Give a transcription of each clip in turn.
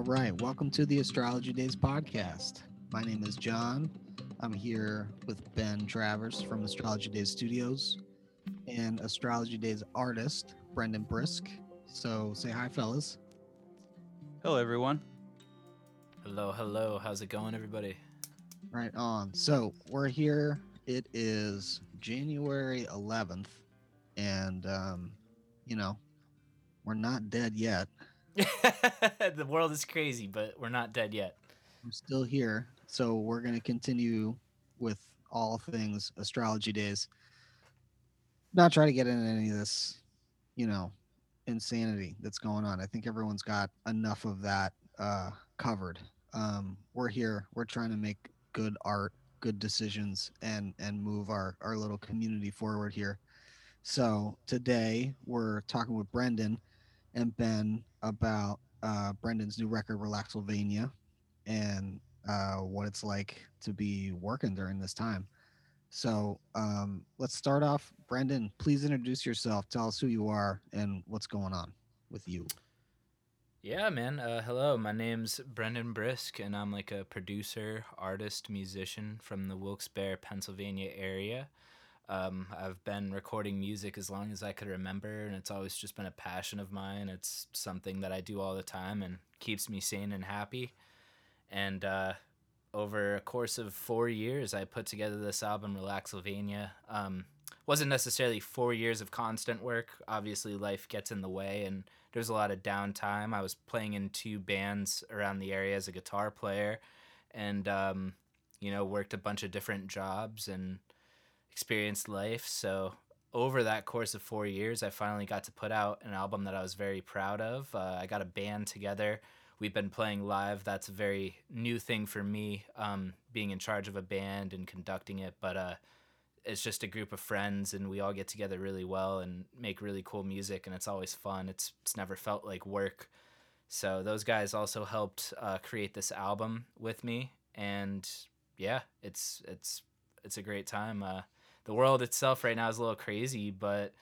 All right, welcome to the Astrology Days podcast. My name is John. I'm here with Ben Travers from Astrology Days Studios and Astrology Days artist Brendan Brisk. So say hi, fellas. Hello, everyone. Hello, hello. How's it going, everybody? Right on. So we're here. It is January 11th, and um, you know, we're not dead yet. the world is crazy, but we're not dead yet. I'm still here. So we're going to continue with all things astrology days. Not try to get into any of this, you know, insanity that's going on. I think everyone's got enough of that uh, covered. Um, we're here. We're trying to make good art, good decisions, and and move our our little community forward here. So today we're talking with Brendan and Ben about uh, Brendan's new record, Relaxylvania, and uh, what it's like to be working during this time. So um, let's start off. Brendan, please introduce yourself. Tell us who you are and what's going on with you. Yeah, man. Uh, hello, my name's Brendan Brisk, and I'm like a producer, artist, musician from the Wilkes-Barre, Pennsylvania area. Um, I've been recording music as long as I could remember, and it's always just been a passion of mine. It's something that I do all the time and keeps me sane and happy. And uh, over a course of four years, I put together this album, Relaxylvania. Um, wasn't necessarily four years of constant work. Obviously, life gets in the way, and there's a lot of downtime. I was playing in two bands around the area as a guitar player, and um, you know, worked a bunch of different jobs and experienced life. So over that course of four years, I finally got to put out an album that I was very proud of. Uh, I got a band together. We've been playing live. That's a very new thing for me, um, being in charge of a band and conducting it. But uh, it's just a group of friends, and we all get together really well and make really cool music, and it's always fun. It's it's never felt like work. So those guys also helped uh, create this album with me, and yeah, it's it's it's a great time. The world itself right now is a little crazy, but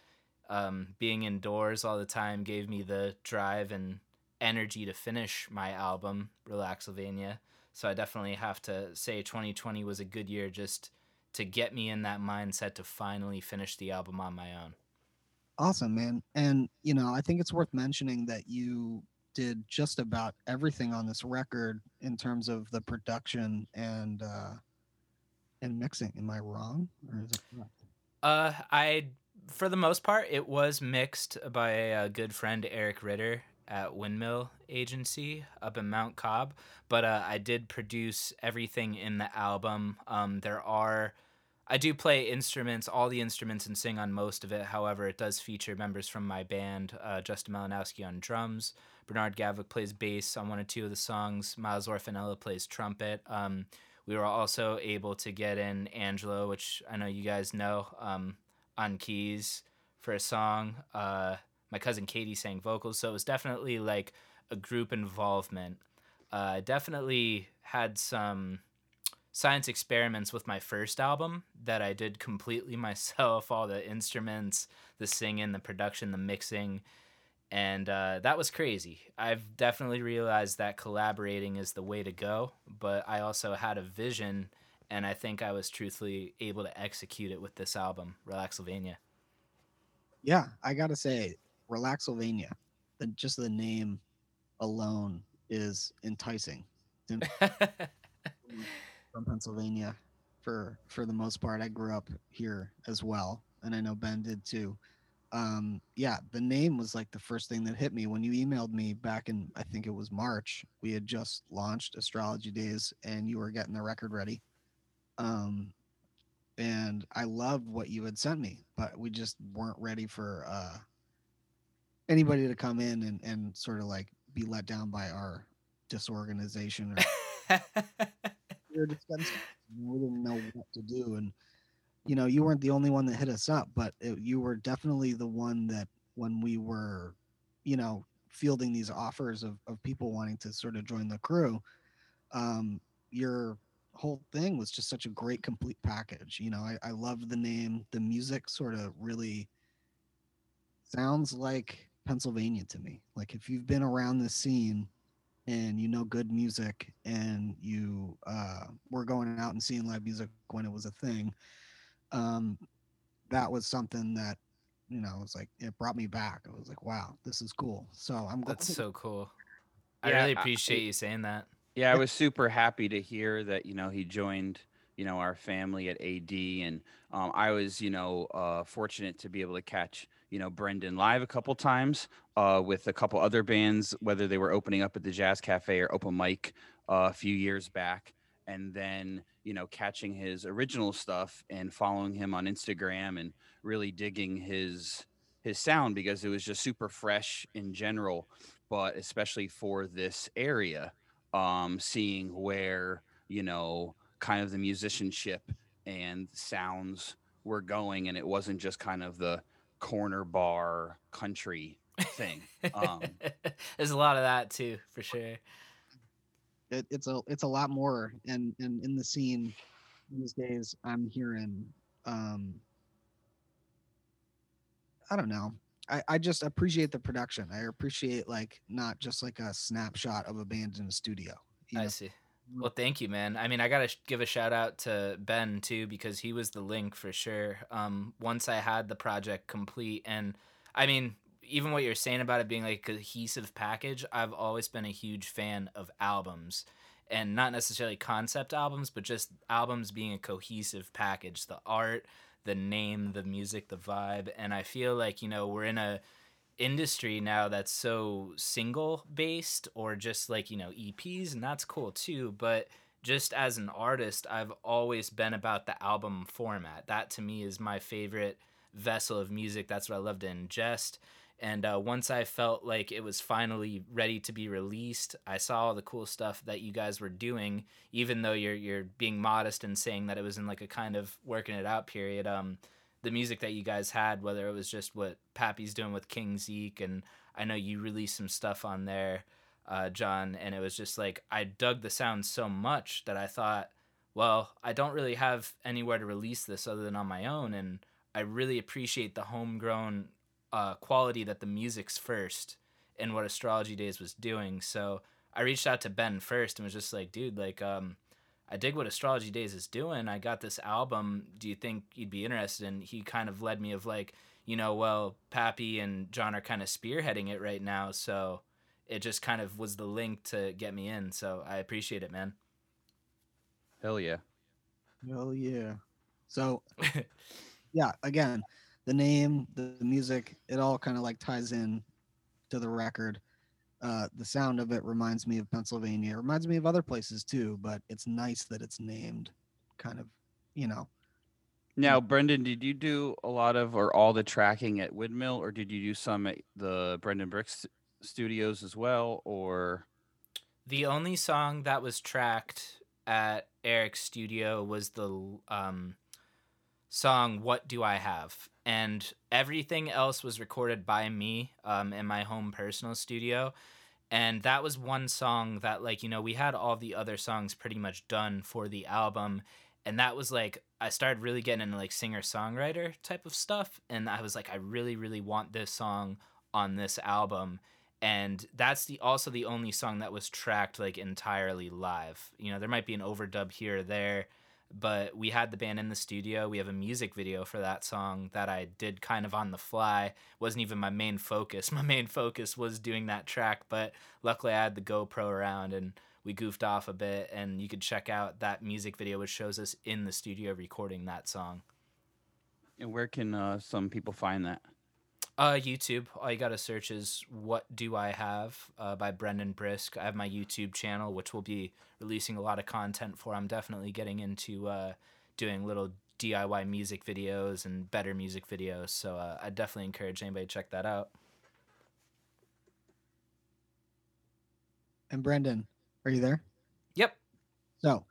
um, being indoors all the time gave me the drive and energy to finish my album, Relaxylvania. So I definitely have to say 2020 was a good year just to get me in that mindset to finally finish the album on my own. Awesome, man. And, you know, I think it's worth mentioning that you did just about everything on this record in terms of the production and uh, and mixing. Am I wrong, or is it correct? Uh, I for the most part it was mixed by a good friend Eric Ritter at Windmill Agency up in Mount Cobb, but uh, I did produce everything in the album. Um, there are. I do play instruments, all the instruments, and sing on most of it. However, it does feature members from my band, uh, Justin Malinowski on drums, Bernard Gavlik plays bass on one or two of the songs, Miles Orfanella plays trumpet. Um, we were also able to get in Angelo, which I know you guys know, um, on keys for a song. Uh, my cousin Katie sang vocals, so it was definitely like a group involvement. Uh, definitely had some science experiments with my first album that I did completely myself all the instruments, the singing, the production, the mixing and uh, that was crazy. I've definitely realized that collaborating is the way to go, but I also had a vision, and I think I was truthfully able to execute it with this album, Relaxylvania. Yeah, I gotta say, Relaxylvania, the, just the name alone is enticing. From Pennsylvania, for for the most part, I grew up here as well, and I know Ben did too um yeah the name was like the first thing that hit me when you emailed me back in i think it was march we had just launched astrology days and you were getting the record ready um and i loved what you had sent me but we just weren't ready for uh anybody to come in and and sort of like be let down by our disorganization or we, we didn't know what to do and you know, you weren't the only one that hit us up, but it, you were definitely the one that when we were, you know, fielding these offers of, of people wanting to sort of join the crew, um, your whole thing was just such a great complete package. You know, I, I loved the name. The music sort of really sounds like Pennsylvania to me. Like if you've been around the scene and you know good music and you uh, were going out and seeing live music when it was a thing um, that was something that you know it was like it brought me back i was like wow this is cool so i'm glad That's so cool. I Yeah, really I- appreciate you saying that. Yeah, I was super happy to hear that you know he joined you know our family at AD, and um, I was you know uh, fortunate to be able to catch you know Brendan live a couple times uh, with a couple other bands, whether they were opening up at the Jazz Cafe or open mic uh, a few years back, and then you know catching his original stuff and following him on Instagram and really digging his his sound because it was just super fresh in general, but especially for this area um, seeing where you know kind of the musicianship and sounds were going, and it wasn't just kind of the corner bar country thing. Um, There's a lot of that too, for sure. It, it's a it's a lot more and and in the scene these days i'm hearing um i don't know I, I just appreciate the production i appreciate like not just like a snapshot of a band in a studio I know? see. Well, thank you, man. I mean, I gotta sh- give a shout out to Ben too because he was the link for sure. Um, once I had the project complete, and I mean, even what you're saying about it being like a cohesive package, I've always been a huge fan of albums, and not necessarily concept albums, but just albums being a cohesive package. The art, the name, the music, the vibe, and I feel like you know we're in a industry now that's so single based or just like you know EPs and that's cool too. But just as an artist I've always been about the album format. That to me is my favorite vessel of music. That's what I love to ingest and uh, once I felt like it was finally ready to be released I saw all the cool stuff that you guys were doing even though you're you're being modest and saying that it was in like a kind of working it out period um the music that you guys had, whether it was just what Pappy's doing with King Zeke, and I know you released some stuff on there, uh, John, and it was just like I dug the sound so much that I thought, well, I don't really have anywhere to release this other than on my own, and I really appreciate the homegrown uh, quality that the music's first and what Astrology Days was doing. So I reached out to Ben first and was just like, dude, like, um, I dig what Astrology Days is doing. I got this album. Do you think you'd be interested? And he kind of led me of like, you know, well, Pappy and John are kind of spearheading it right now, so it just kind of was the link to get me in. So I appreciate it, man. hell yeah. Hell yeah. So yeah, again, the name, the, the music, it all kind of like ties in to the record. Uh, the sound of it reminds me of Pennsylvania. It reminds me of other places too, but it's nice that it's named kind of, you know. Now, Brendan, did you do a lot of or all the tracking at Windmill, or did you do some at the Brendan Brisk's studios as well, or The only song that was tracked at Eric's studio was the um, song "What Do I Have," and everything else was recorded by me um, in my home personal studio. And that was one song that, like, you know, we had all the other songs pretty much done for the album. And that was like, I started really getting into like singer songwriter type of stuff. And I was like, I really, really want this song on this album and that's the also the only song that was tracked like entirely live. You know, there might be an overdub here or there, but we had the band in the studio. We have a music video for that song that I did kind of on the fly. wasn't even my main focus. My main focus was doing that track, but luckily I had the GoPro around and we goofed off a bit and you could check out that music video which shows us in the studio recording that song. and where can uh, some people find that? Uh, YouTube. All you gotta search is "What Do I Have" uh, by Brendan Brisk. I have my YouTube channel, which will be releasing a lot of content for. I'm definitely getting into uh, doing little DIY music videos and better music videos. So uh, I definitely encourage anybody to check that out. And Brendan, are you there? Yep. So,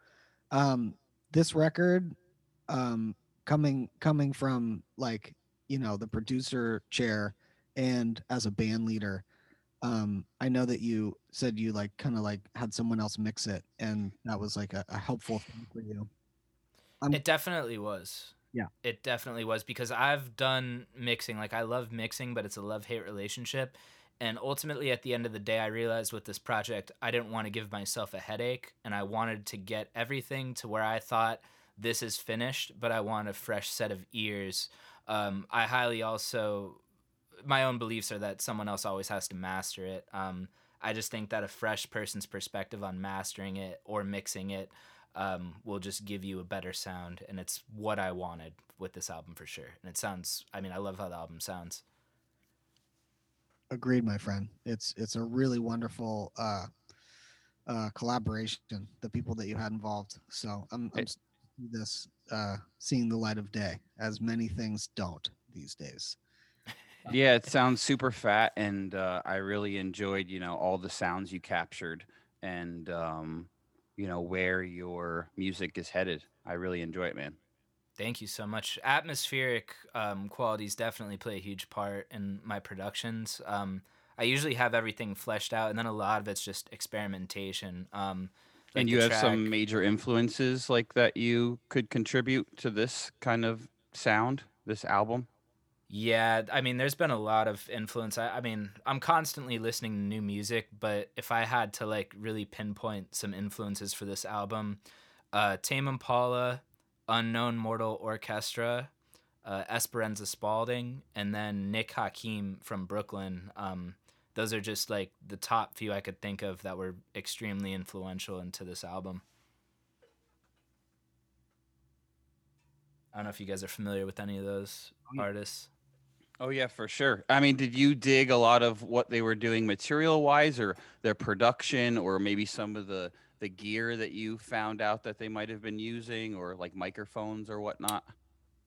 um, this record, um, coming coming from like you know the producer chair and as a band leader, um, I know that you said you like kind of like had someone else mix it, and that was like a, a helpful thing for you. Um, It definitely was. Yeah. It definitely was because I've done mixing. Like I love mixing, but it's a love hate relationship. And ultimately, at the end of the day, I realized with this project, I didn't want to give myself a headache and I wanted to get everything to where I thought this is finished, but I want a fresh set of ears. Um, I highly also, my own beliefs are that someone else always has to master it. Um, I just think that a fresh person's perspective on mastering it or mixing it um, will just give you a better sound. And it's what I wanted with this album for sure. And it sounds, I mean, I love how the album sounds. Agreed, my friend. It's it's a really wonderful uh, uh, collaboration. The people that you had involved. So I'm, I'm this uh, seeing the light of day, as many things don't these days. Yeah, it sounds super fat, and uh, I really enjoyed, you know, all the sounds you captured, and um, you know where your music is headed. I really enjoy it, man. Thank you so much. Atmospheric um, qualities definitely play a huge part in my productions. Um, I usually have everything fleshed out, and then a lot of it's just experimentation. Um, like and you have track, some major influences like that you could contribute to this kind of sound, this album. Yeah, I mean, there's been a lot of influence. I, I mean, I'm constantly listening to new music, but if I had to like really pinpoint some influences for this album, uh, Tame Impala, Unknown Mortal Orchestra, uh, Esperanza Spalding, and then Nick Hakim from Brooklyn. Um, those are just like the top few I could think of that were extremely influential into this album. I don't know if you guys are familiar with any of those oh, artists. Oh yeah, for sure. I mean, did you dig a lot of what they were doing material wise or their production or maybe some of the the gear that you found out that they might have been using or like microphones or whatnot?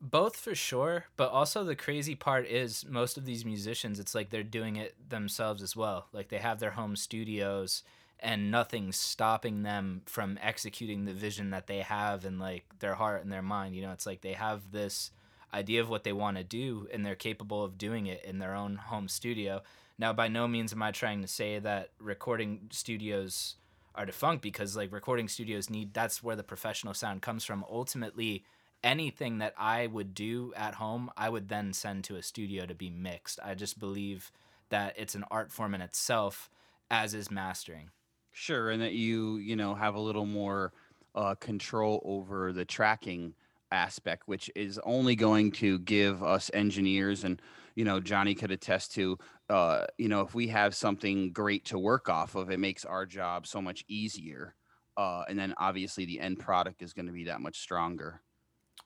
Both for sure, but also the crazy part is most of these musicians, it's like they're doing it themselves as well. Like they have their home studios and nothing's stopping them from executing the vision that they have in like their heart and their mind. You know, it's like they have this idea of what they want to do and they're capable of doing it in their own home studio. Now, by no means am I trying to say that recording studios are defunct because like recording studios need that's where the professional sound comes from. Ultimately, anything that I would do at home, I would then send to a studio to be mixed. I just believe that it's an art form in itself as is mastering. Sure, and that you, you know, have a little more uh, control over the tracking aspect, which is only going to give us engineers and you know Johnny could attest to. Uh, you know, if we have something great to work off of, it makes our job so much easier. Uh, and then obviously the end product is going to be that much stronger.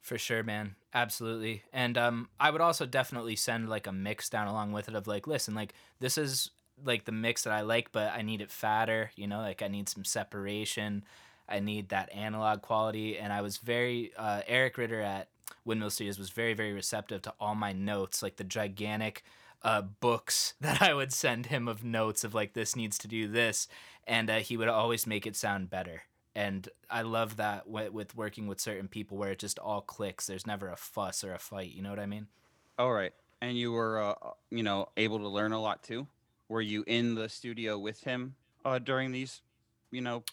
For sure, man. Absolutely. And um, I would also definitely send like a mix down along with it of like, listen, like this is like the mix that I like, but I need it fatter. You know, like I need some separation. I need that analog quality. And I was very, uh, Eric Ritter at Windmill Studios was very, very receptive to all my notes, like the gigantic uh, books that I would send him of notes of like, this needs to do this. And uh, he would always make it sound better. And I love that with working with certain people where it just all clicks. There's never a fuss or a fight. You know what I mean? All right. And you were, uh, you know, able to learn a lot too. Were you in the studio with him uh, during these, you know,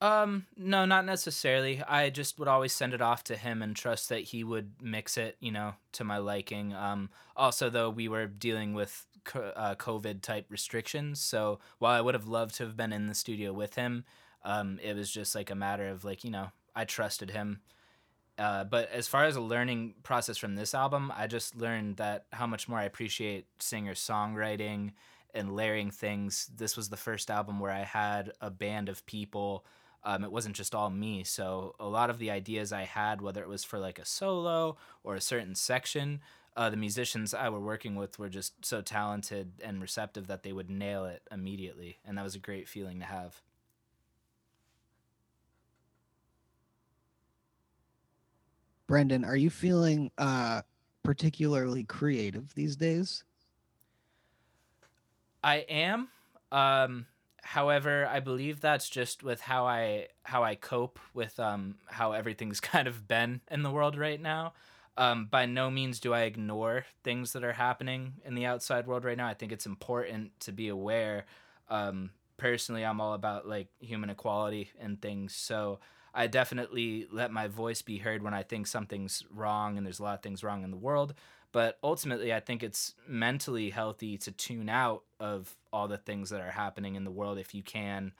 um, no, not necessarily. I just would always send it off to him and trust that he would mix it, you know, to my liking. Um, also, though, we were dealing with uh, COVID type restrictions. So while I would have loved to have been in the studio with him, um, it was just like a matter of like, you know, I trusted him. Uh, but as far as a learning process from this album, I just learned that how much more I appreciate singer songwriting and layering things. This was the first album where I had a band of people um, it wasn't just all me. So a lot of the ideas I had, whether it was for like a solo or a certain section, uh, the musicians I were working with were just so talented and receptive that they would nail it immediately, and that was a great feeling to have. Brendan, are you feeling uh, particularly creative these days? I am. Um, However, I believe that's just with how I how I cope with um, how everything's kind of been in the world right now. Um, by no means do I ignore things that are happening in the outside world right now. I think it's important to be aware. Um, personally, I'm all about like human equality and things. So I definitely let my voice be heard when I think something's wrong and there's a lot of things wrong in the world. But ultimately, I think it's mentally healthy to tune out of all the things that are happening in the world if you can,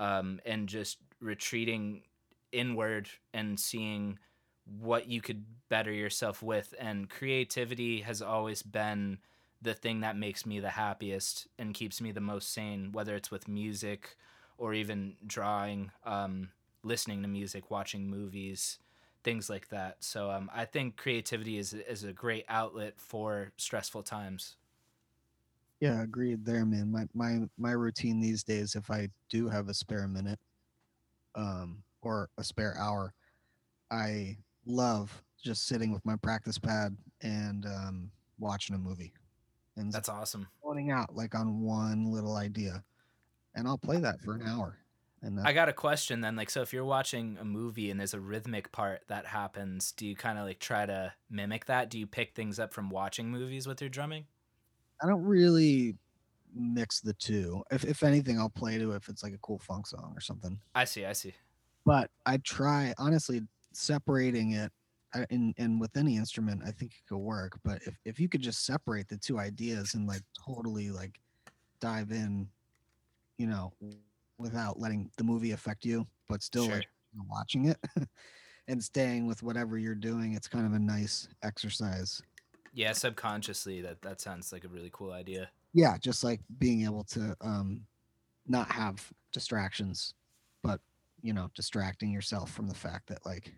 um, and just retreating inward and seeing what you could better yourself with. And creativity has always been the thing that makes me the happiest and keeps me the most sane, whether it's with music or even drawing, um, listening to music, watching movies things like that. So um, I think creativity is is a great outlet for stressful times. Yeah, agreed there, man. My my my routine these days, if I do have a spare minute, um, or a spare hour, I love just sitting with my practice pad and um, watching a movie. And that's awesome. Pointing out like on one little idea, and I'll play that for an hour. And uh, I got a question then. Like, so if you're watching a movie and there's a rhythmic part that happens, do you kind of like try to mimic that? Do you pick things up from watching movies with your drumming? I don't really mix the two. If if anything, I'll play to it if it's like a cool funk song or something. I see. I see. But I try honestly separating it uh, in and with any instrument. I think it could work. But if if you could just separate the two ideas and like totally like dive in, you know, without letting the movie affect you, but still sure. like watching it and staying with whatever you're doing. It's kind of a nice exercise. Yeah, subconsciously that that sounds like a really cool idea. Yeah, just like being able to um not have distractions, but you know, distracting yourself from the fact that like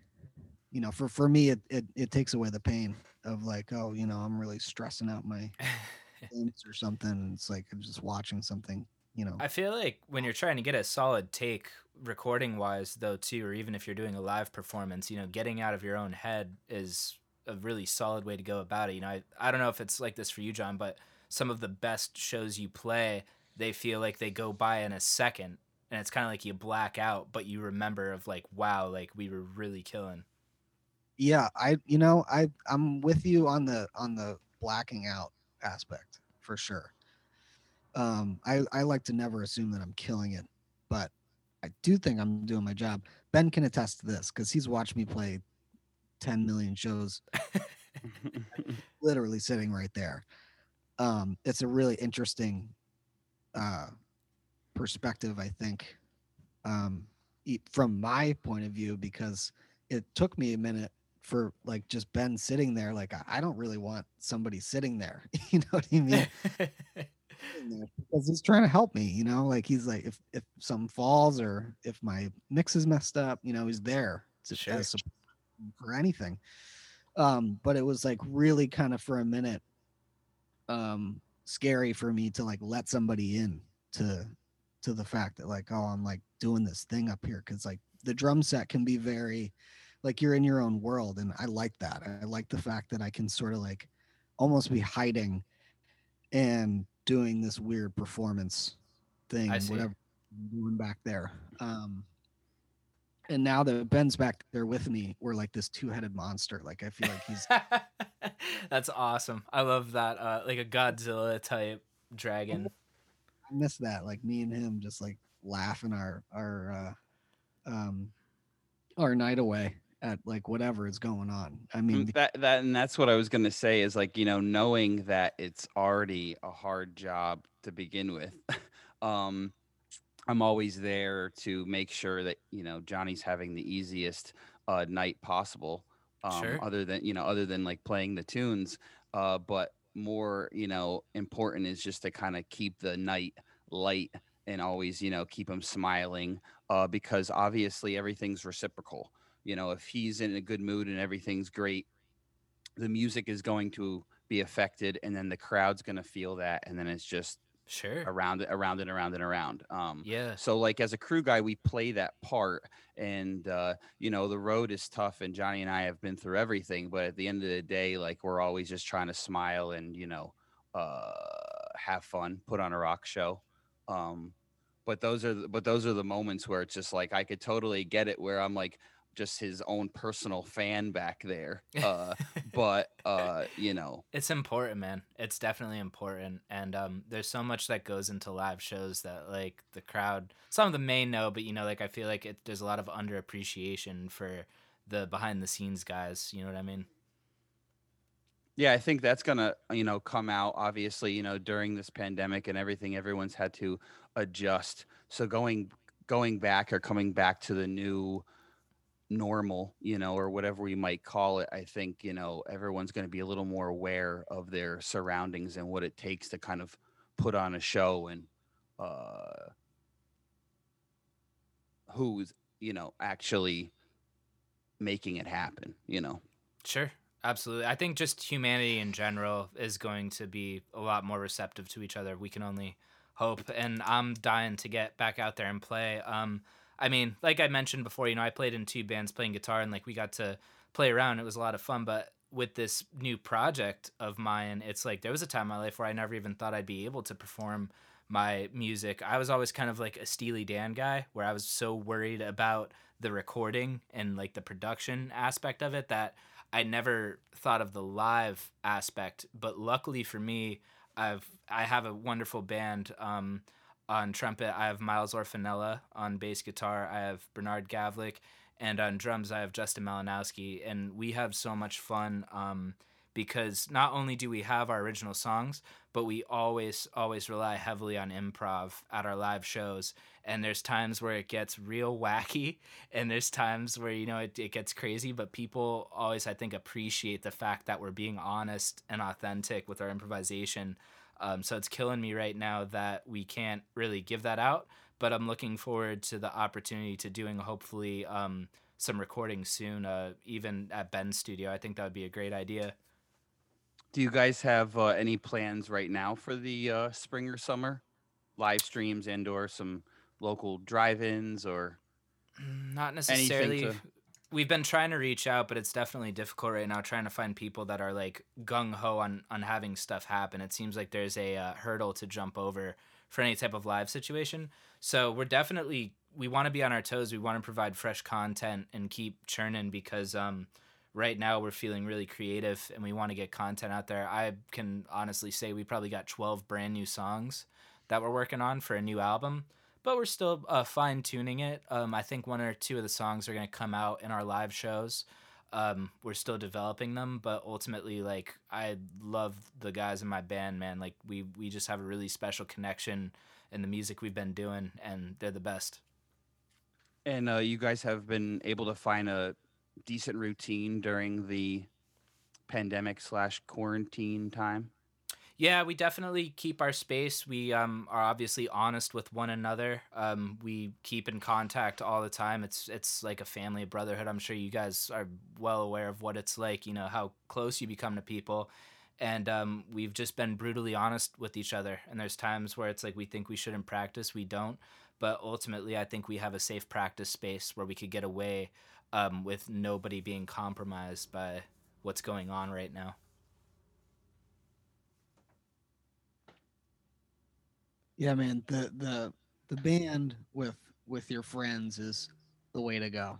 you know, for for me it it, it takes away the pain of like, oh, you know, I'm really stressing out my or something. It's like I'm just watching something you know. I feel like when you're trying to get a solid take recording wise though too or even if you're doing a live performance, you know, getting out of your own head is a really solid way to go about it. You know, I, I don't know if it's like this for you John, but some of the best shows you play, they feel like they go by in a second and it's kind of like you black out but you remember of like wow, like we were really killing. Yeah, I you know, I I'm with you on the on the blacking out aspect for sure um, I, I like to never assume that I'm killing it, but I do think I'm doing my job. Ben can attest to this because he's watched me play 10 million shows, literally sitting right there. Um, it's a really interesting uh, perspective, I think, um, from my point of view, because it took me a minute for like just Ben sitting there. Like, I, I don't really want somebody sitting there. you know what I mean? because he's trying to help me, you know, like he's like if if something falls or if my mix is messed up, you know, he's there to sure. for anything. Um, but it was like really kind of for a minute um scary for me to like let somebody in to to the fact that like oh I'm like doing this thing up here cuz like the drum set can be very like you're in your own world and I like that. I like the fact that I can sort of like almost be hiding and doing this weird performance thing, whatever doing back there. Um, and now that Ben's back there with me, we're like this two-headed monster. Like I feel like he's. That's awesome. I love that. Uh, like a Godzilla type dragon. I miss that. Like me and him just like laughing our our uh, um our night away at like whatever is going on. I mean mm, that that and that's what I was gonna say is like, you know, knowing that it's already a hard job to begin with. um I'm always there to make sure that, you know, Johnny's having the easiest uh night possible. Um sure. other than, you know, other than like playing the tunes. Uh but more, you know, important is just to kind of keep the night light and always, you know, keep him smiling. Uh, because obviously everything's reciprocal you know if he's in a good mood and everything's great the music is going to be affected and then the crowd's going to feel that and then it's just sure. around it around and around and around. Um yeah. so like as a crew guy we play that part and uh you know the road is tough and johnny and i have been through everything but at the end of the day like we're always just trying to smile and you know uh have fun put on a rock show. Um but those are the, but those are the moments where it's just like i could totally get it where i'm like just his own personal fan back there. Uh, but uh, you know, it's important, man. It's definitely important, and um, there's so much that goes into live shows that like the crowd, some of them may know, but you know, like I feel like it, there's a lot of underappreciation for the behind the scenes guys. You know what I mean? Yeah, I think that's gonna you know come out obviously you know during this pandemic and everything. Everyone's had to adjust. So going going back or coming back to the new normal, you know, or whatever we might call it, I think, you know, everyone's going to be a little more aware of their surroundings and what it takes to kind of put on a show and uh who's, you know, actually making it happen, you know. Sure. Absolutely. I think just humanity in general is going to be a lot more receptive to each other. We can only hope and I'm dying to get back out there and play. Um I mean, like I mentioned before, you know, I played in two bands playing guitar and like we got to play around. It was a lot of fun. But with this new project of mine, it's like there was a time in my life where I never even thought I'd be able to perform my music. I was always kind of like a Steely Dan guy where I was so worried about the recording and like the production aspect of it that I never thought of the live aspect. But luckily for me, I've I have a wonderful band. Um, on trumpet, I have Miles Orfanella. On bass guitar, I have Bernard Gavlik. And on drums, I have Justin Malinowski. And we have so much fun um, because not only do we have our original songs, but we always, always rely heavily on improv at our live shows. And there's times where it gets real wacky, and there's times where, you know, it, it gets crazy, but people always, I think, appreciate the fact that we're being honest and authentic with our improvisation. Um, so it's killing me right now that we can't really give that out. But I'm looking forward to the opportunity to doing hopefully um, some recording soon, uh, even at Ben's studio. I think that would be a great idea. Do you guys have uh, any plans right now for the uh, spring or summer? Live streams and or some local drive-ins or mm, not necessarily to we've been trying to reach out, but it's definitely difficult right now trying to find people that are like gung ho on on having stuff happen. It seems like there's a uh, hurdle to jump over for any type of live situation. So we're definitely we want to be on our toes. We want to provide fresh content and keep churning because um, right now we're feeling really creative and we want to get content out there. I can honestly say we probably got 12 brand new songs that we're working on for a new album but we're still uh, fine tuning it. Um, I think one or two of the songs are going to come out in our live shows. Um, we're still developing them, but ultimately, like I love the guys in my band, man. Like we we just have a really special connection in the music we've been doing, and they're the best. And uh, you guys have been able to find a decent routine during the pandemic slash quarantine time. Yeah, we definitely keep our space. We um, are obviously honest with one another. Um, we keep in contact all the time. It's it's like a family, a brotherhood. I'm sure you guys are well aware of what it's like. You know how close you become to people, and um, we've just been brutally honest with each other. And there's times where it's like we think we shouldn't practice, we don't. But ultimately, I think we have a safe practice space where we could get away um, with nobody being compromised by what's going on right now. Yeah, man. The the the band with with your friends is the way to go.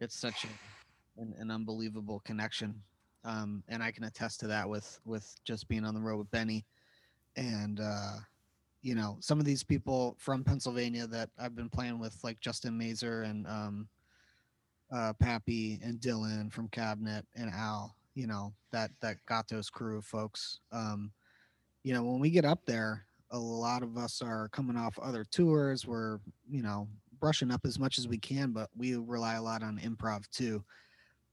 It's such a, an, an unbelievable connection, um, and I can attest to that with with just being on the road with Benny, and uh, you know some of these people from Pennsylvania that I've been playing with, like Justin Mazer and um, uh, Pappy and Dylan from Cabinet and Al. You know that that Gatos crew of folks. Um, you know when we get up there a lot of us are coming off other tours. We're, you know, brushing up as much as we can, but we rely a lot on improv too.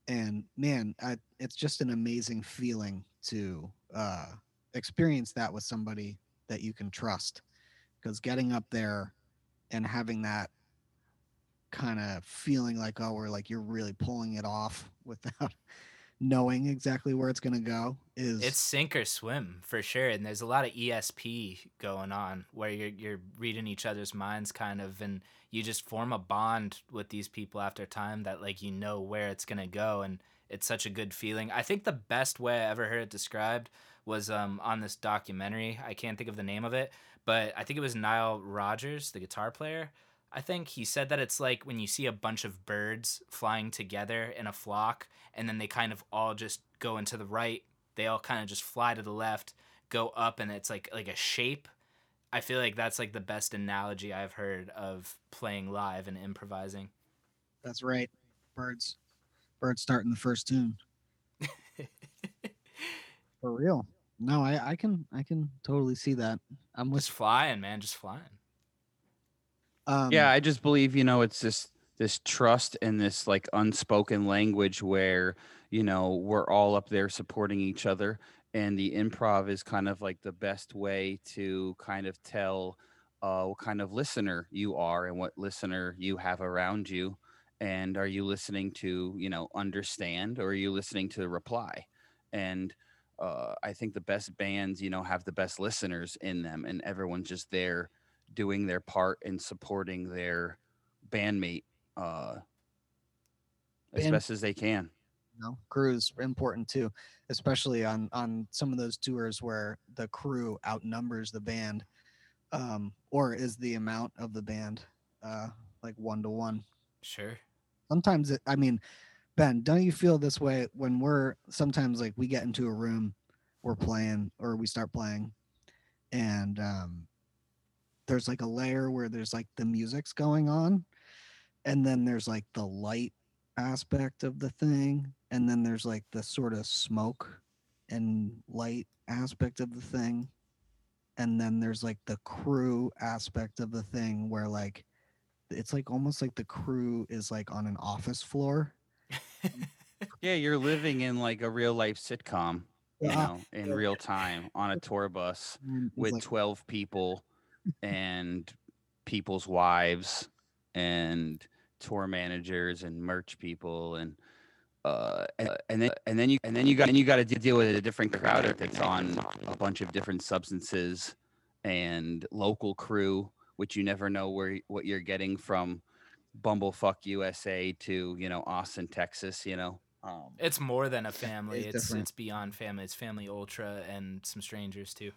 And man, I, it's just an amazing feeling to uh, experience that with somebody that you can trust. Because getting up there and having that kind of feeling like, oh, we're like, you're really pulling it off without knowing exactly where it's going to go is it's sink or swim for sure and there's a lot of esp going on where you're you're reading each other's minds kind of and you just form a bond with these people after time that like you know where it's going to go and it's such a good feeling. I think the best way i ever heard it described was um, on this documentary. I can't think of the name of it but i think it was nile rodgers the guitar player I think he said that it's like when you see a bunch of birds flying together in a flock and then they kind of all just go into the right, they all kind of just fly to the left, go up and it's like like a shape. I feel like that's like the best analogy I've heard of playing live and improvising. That's right. Birds. Birds starting the first tune. For real. No, I, I can I can totally see that. I'm with just flying, man, just flying. Um yeah i just believe you know it's this this trust and this like unspoken language where you know we're all up there supporting each other and the improv is kind of like the best way to kind of tell uh, what kind of listener you are and what listener you have around you and are you listening to you know understand or are you listening to reply? And uh, i think the best bands you know have the best listeners in them and everyone's just there doing their part in supporting their bandmate uh, as Band- best as they can. you know, crew is important too, especially on on some of those tours where the crew outnumbers the band, um, or is the amount of the band, uh, like one to one. Sure. Sometimes it, I mean, Ben, don't you feel this way when we're sometimes like we get into a room, we're playing or we start playing, and um, there's like a layer where there's like the music's going on, and then there's like the light aspect of the thing and then there's like the sort of smoke and light aspect of the thing and then there's like the crew aspect of the thing where like it's like almost like the crew is like on an office floor. Yeah, you're living in like a real life sitcom, you know, in real time on a tour bus with like, 12 people and people's wives and tour managers and merch people and uh and, and then and then you and then you got and you got to deal with a different crowd that's on a bunch of different substances and local crew which you never know where what you're getting from bumblefuck usa to you know austin texas you know um It's more than a family. It's It's it's beyond family. It's family ultra and some strangers too.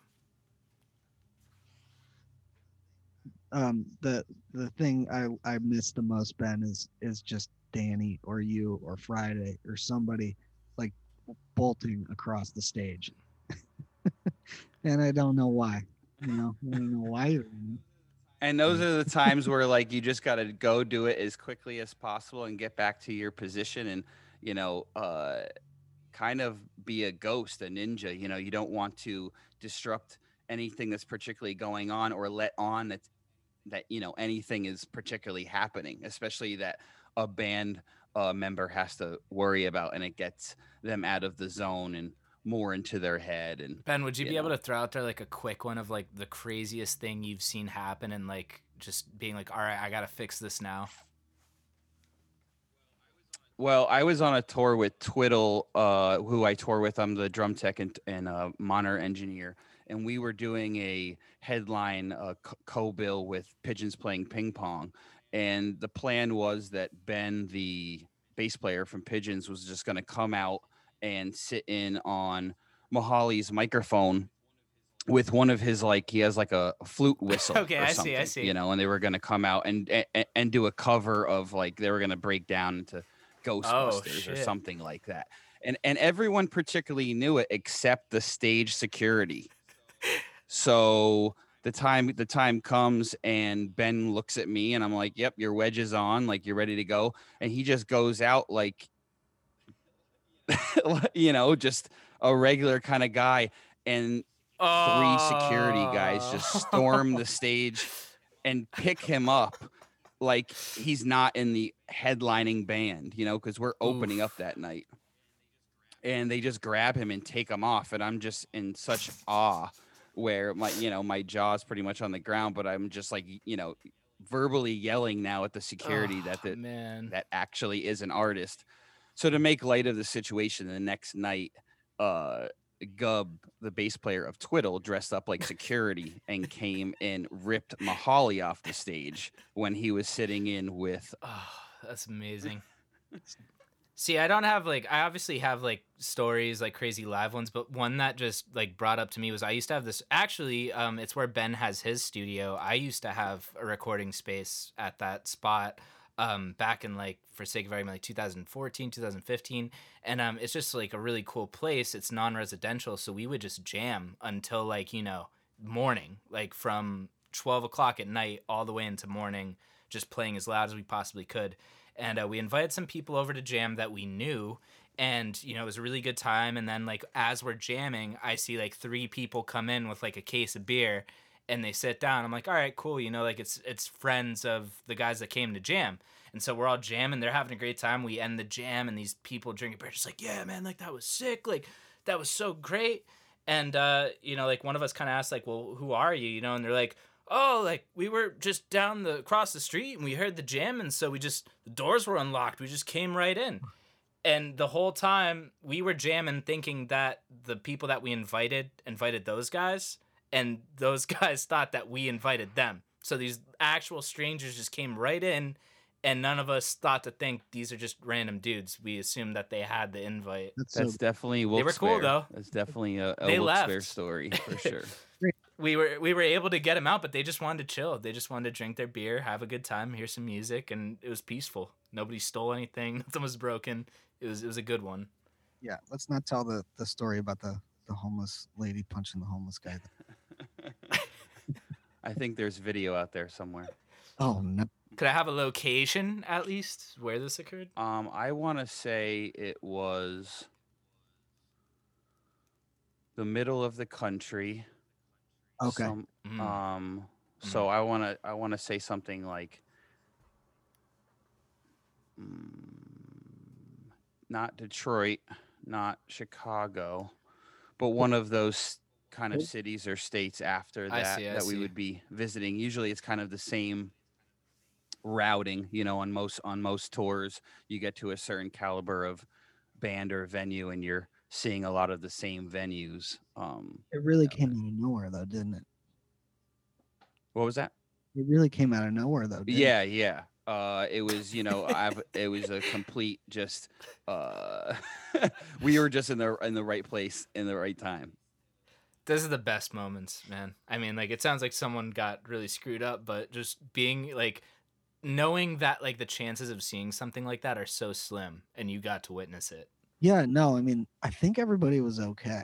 Um the the thing i i miss the most ben is is just danny or you or friday or somebody like bolting across the stage. And i don't know why you know? I don't know why And those are the times where like you just got to go do it as quickly as possible and get back to your position and you know uh kind of be a ghost, a ninja, you know, you don't want to disrupt anything that's particularly going on or let on that that you know anything is particularly happening, especially that a band uh, member has to worry about and it gets them out of the zone and more into their head and Ben, would you, You be able to throw out there like a quick one of like the craziest thing you've seen happen and like just being like, all right, I gotta fix this now. Well, I was on a tour with Twiddle, uh, who I tour with. I'm the drum tech and, and uh, monitor engineer, and we were doing a headline uh, co- co-bill with Pigeons playing ping pong, and the plan was that Ben, the bass player from Pigeons, was just going to come out and sit in on Mihali's microphone with one of his like he has like a flute whistle. Okay, or I see, I see. You know, and they were going to come out and, and and do a cover of like they were going to break down into Ghostbusters or something like that. And and everyone particularly knew it except the stage security. So the time the time comes and Ben looks at me and I'm like, "Yep, your wedge is on, like you're ready to go." And he just goes out like you know, just a regular kind of guy and three security guys just storm the stage and pick him up like he's not in the headlining band, you know, because we're opening up that night. And they just grab him and take him off. And I'm just in such awe where my, you know, my jaw's pretty much on the ground, but I'm just like, you know, verbally yelling now at the security that Oh, the, man. that actually is an artist. So to make light of the situation, the next night, uh, Gubb, the bass player of Twiddle, dressed up like security and came and ripped Mihali off the stage when he was sitting in with. Oh, that's amazing. See, I don't have like I obviously have like stories like crazy live ones, but one that just like brought up to me was I used to have this actually um it's where Ben has his studio. I used to have a recording space at that spot um back in like for sake of argument like 2014 2015 and um it's just like a really cool place it's non-residential so we would just jam until like you know morning like from 12 o'clock at night all the way into morning just playing as loud as we possibly could and uh, we invited some people over to jam that we knew and you know it was a really good time and then like as we're jamming i see like three people come in with like a case of beer and they sit down. I'm like all right cool you know like it's it's friends of the guys that came to jam. And so we're all jamming they're having a great time we end the jam and these people drinking beer just like yeah man like that was sick like that was so great. And uh you know like one of us kind of asked like well who are you? You know and they're like oh, like we were just down the across the street and we heard the jam, and so we just the doors were unlocked. We just came right in, and the whole time we were jamming, thinking that the people that we invited invited those guys, and those guys thought that we invited them. So these actual strangers just came right in. And none of us thought to think these are just random dudes. We assumed that they had the invite. That's, That's so, definitely Wilkes They were cool, Barre. though. That's definitely a, a They Wilkes Barre left. story for sure. We were we were able to get them out, but they just wanted to chill. They just wanted to drink their beer, have a good time, hear some music, and it was peaceful. Nobody stole anything. Nothing was broken. It was it was a good one. yeah. Let's not tell the the story about the the homeless lady punching the homeless guy. I think there's video out there somewhere. Oh no. Could I have a location at least where this occurred? Um, I want to say it was the middle of the country. Okay. some- Mm. um, so I want to I want to say something like, mm, not Detroit, not Chicago, but one of those kind of cities or states after I that see, I that we would be visiting. Usually, it's kind of the same routing you know on most on most tours you get to a certain caliber of band or venue and you're seeing a lot of the same venues um It really came out of nowhere though, didn't it? what was that It really came out of nowhere though. didn't it? yeah yeah uh it was you know i've it was a complete just uh we were just in the in the right place in the right time Those are the best moments, man. I mean, like it sounds like someone got really screwed up, but just being like knowing that like the chances of seeing something like that are so slim and you got to witness it. Yeah, no, I mean, I think everybody was okay.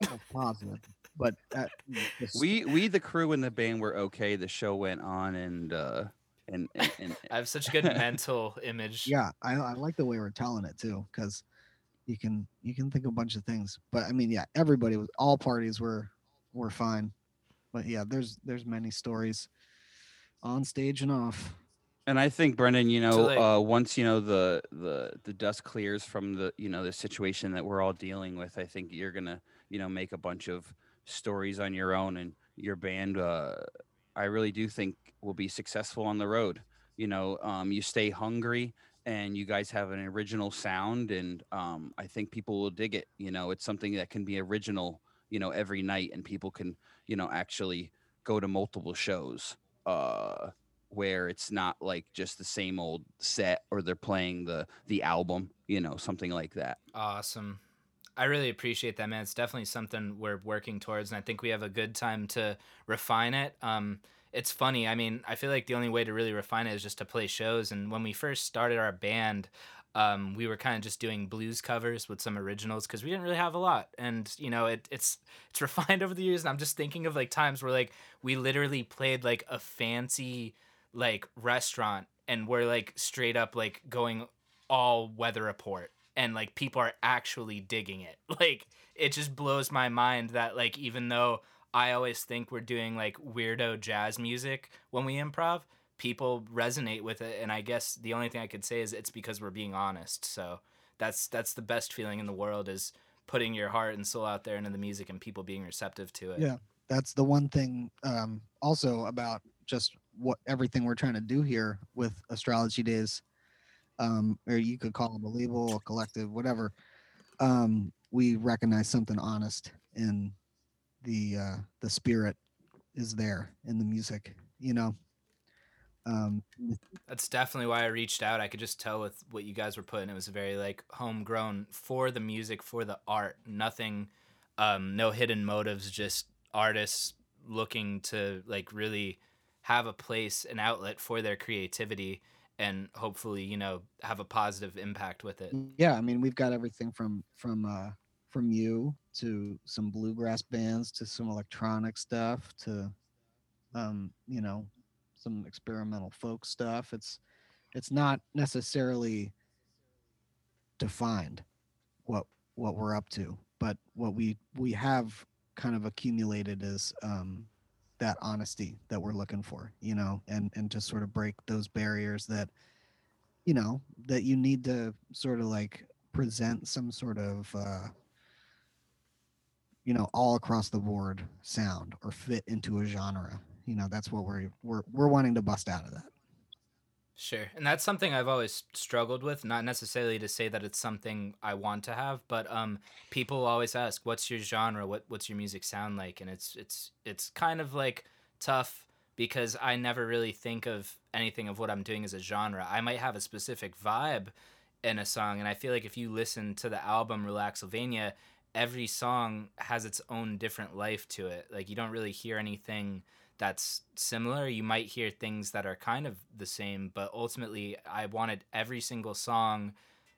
Not positive, but that, the we we the crew and the band were okay the show went on and uh and and, and I have such a good mental image. yeah, I, I like the way we're telling it too, because you can you can think of a bunch of things. But I mean, yeah, everybody was all parties were were fine. But yeah, there's there's many stories on stage and off. And I think Brendan, you know, like- uh, once you know the the the dust clears from the you know the situation that we're all dealing with, I think you're gonna you know make a bunch of stories on your own, and your band, uh, I really do think will be successful on the road. You know, um, you stay hungry, and you guys have an original sound, and um, I think people will dig it. You know, it's something that can be original. You know, every night, and people can you know actually go to multiple shows. Uh, where it's not like just the same old set or they're playing the the album you know something like that Awesome. I really appreciate that, man. It's definitely something we're working towards, and I think we have a good time to refine it. Um, it's funny. I mean, I feel like the only way to really refine it is just to play shows. And when we first started our band, um, we were kind of just doing blues covers with some originals because we didn't really have a lot. And you know, it, it's it's refined over the years. And I'm just thinking of like times where like we literally played like a fancy like restaurant, and we're like straight up like going all weather report and like people are actually digging it. Like it just blows my mind that like even though I always think we're doing like weirdo jazz music when we improv, people resonate with it and I guess the only thing I could say is it's because we're being honest. So that's that's the best feeling in the world is putting your heart and soul out there into the music and people being receptive to it. Yeah. That's the one thing um also about just what everything we're trying to do here with astrology days um or you could call them a label a collective whatever um we recognize something honest in the uh the spirit is there in the music you know Um, That's definitely why I reached out. I could just tell with what you guys were putting. It was very like homegrown for the music, for the art. Nothing, um, no hidden motives. Just artists looking to like really have a place, an outlet for their creativity, and hopefully, you know, have a positive impact with it. yeah, I mean, we've got everything from from uh, from you to some bluegrass bands to some electronic stuff to um, you know some experimental folk stuff. It's it's not necessarily defined what what we're up to, but what we we have kind of accumulated is um, that honesty that we're looking for, you know, and and to sort of break those barriers that you know that you need to sort of like present some sort of uh, you know all across the board sound or fit into a genre. You know that's what we're we're we're wanting to bust out of that Sure. And that's something I've always struggled with, not necessarily to say that it's something I want to have, but um people always ask, "What's your genre? What what's your music sound like?" And it's it's it's kind of like tough because I never really think of anything of what I'm doing as a genre. I might have a specific vibe in a song, and I feel like if you listen to the album Relaxylvania, every song has its own different life to it. Like you don't really hear anything that's similar. You might hear things that are kind of the same, but ultimately, I wanted every single song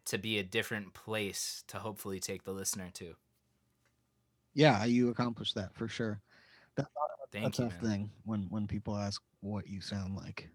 to be a different place to hopefully take the listener to. yeah you accomplished that for sure that's Thank a you. tough man. thing when when people ask what you sound like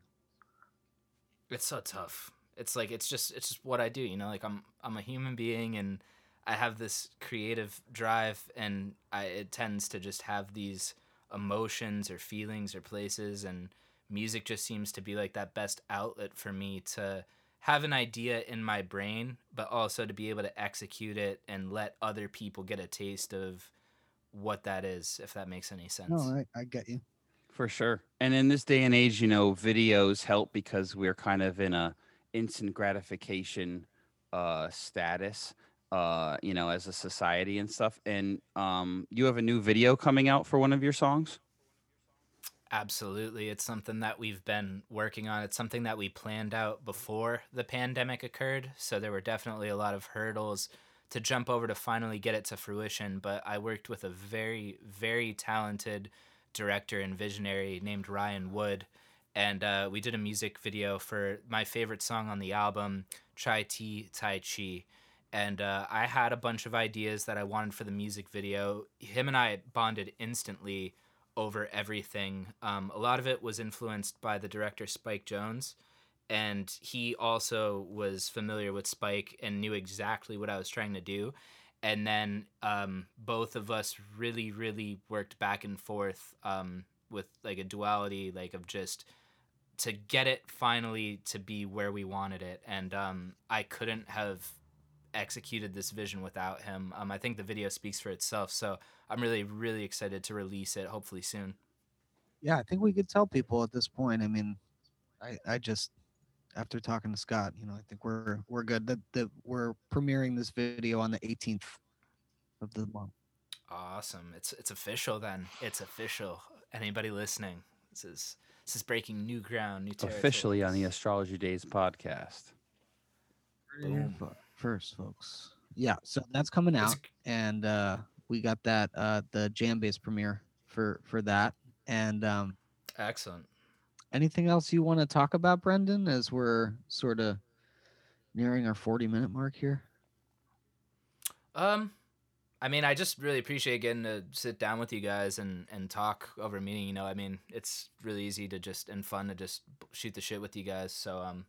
It's so tough. It's like it's just it's just what I do, you know. Like I'm I'm a human being and I have this creative drive, and I it tends to just have these emotions or feelings or places, and music just seems to be like that best outlet for me to have an idea in my brain, but also to be able to execute it and let other people get a taste of what that is, if that makes any sense. no I, I get you For sure. And in this day and age, you know, videos help because we're kind of in a instant gratification uh status uh you know as a society and stuff and um you have a new video coming out for one of your songs Absolutely. It's something that we've been working on. It's something that we planned out before the pandemic occurred. So there were definitely a lot of hurdles to jump over to finally get it to fruition. But I worked with a very, very talented director and visionary named Ryan Wood. And uh, we did a music video for my favorite song on the album, Chai Tea Tai Chi. And uh, I had a bunch of ideas that I wanted for the music video. Him and I bonded instantly over everything. Um, a lot of it was influenced by the director Spike Jonze, and he also was familiar with Spike and knew exactly what I was trying to do. And then um, both of us really, really worked back and forth um, with like a duality, like of just to get it finally to be where we wanted it. And um, I couldn't have executed this vision without him. Um, I think the video speaks for itself. So I'm really, really excited to release it hopefully soon. yeah i think we could tell people at this point i mean i i just after talking to scott you know i think we're we're good that that we're premiering this video on the 18th of the month Awesome. It's it's official then. It's official. Anybody listening? This is this is breaking new ground, new territory. officially on the Astrology Days podcast. Boom. Fo- first folks yeah so that's coming out and uh we got that uh the JamBase premiere for for that and um Excellent. anything else you want to talk about brendan as we're sort of nearing our 40 minute mark here Um, I mean, I just really appreciate getting to sit down with you guys and and talk over a meeting. You know, I mean, it's really easy to just and fun to just shoot the shit with you guys. So um,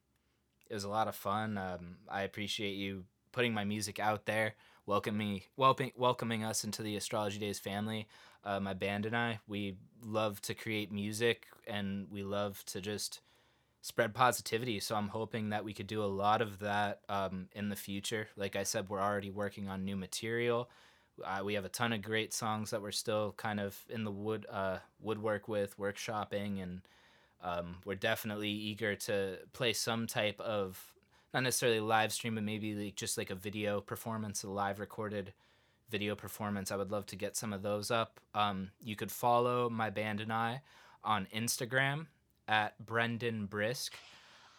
it was a lot of fun. Um, I appreciate you putting my music out there, welcoming welcoming welcoming us into the Astrology Days family. Uh, my band and I, we love to create music and we love to just spread positivity. So I'm hoping that we could do a lot of that um, in the future. Like I said, we're already working on new material. Uh, we have a ton of great songs that we're still kind of in the wood uh, woodwork with, workshopping, and um, we're definitely eager to play some type of not necessarily live stream, but maybe like just like a video performance, a live recorded video performance. I would love to get some of those up. Um, you could follow my band and I on Instagram at Brendan Brisk.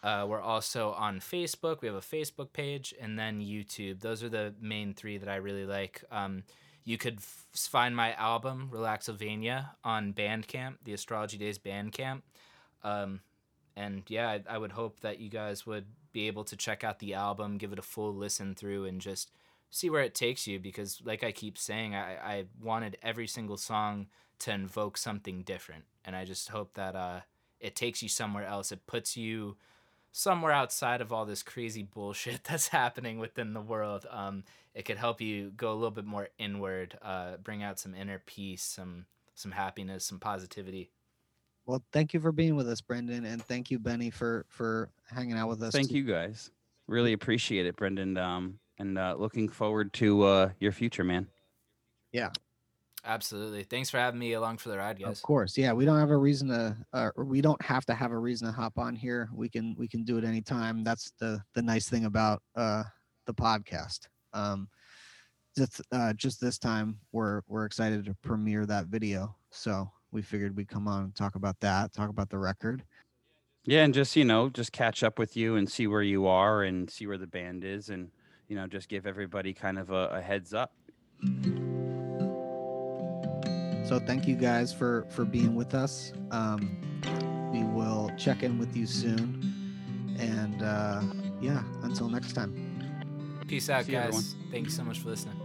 Uh, we're also on Facebook. We have a Facebook page and then YouTube. Those are the main three that I really like. Um, you could f- find my album Relaxovania on Bandcamp, the Astrology Days Bandcamp. Um, and yeah, I, I would hope that you guys would be able to check out the album, give it a full listen through, and just see where it takes you. Because, like I keep saying, I, I wanted every single song to invoke something different, and I just hope that uh, it takes you somewhere else. It puts you somewhere outside of all this crazy bullshit that's happening within the world. Um, it could help you go a little bit more inward, uh, bring out some inner peace, some some happiness, some positivity. Well, thank you for being with us, Brendan, and thank you, Benny, for for hanging out with us. Thank too. you guys. Really appreciate it, Brendan. Um, and uh, looking forward to uh, your future, man. Yeah. Absolutely. Thanks for having me along for the ride, guys. Of course, yeah. We don't have a reason to, uh, we don't have to have a reason to hop on here. We can we can do it anytime. That's the the nice thing about uh, the podcast. Um, just uh, just this time, we're we're excited to premiere that video. So we figured we'd come on and talk about that, talk about the record. Yeah, and just you know, just catch up with you and see where you are and see where the band is, and you know, just give everybody kind of a, a heads up. So thank you guys for for being with us. Um, we will check in with you soon, and uh, yeah, until next time. Peace out, See guys. everyone. Thank you so much for listening.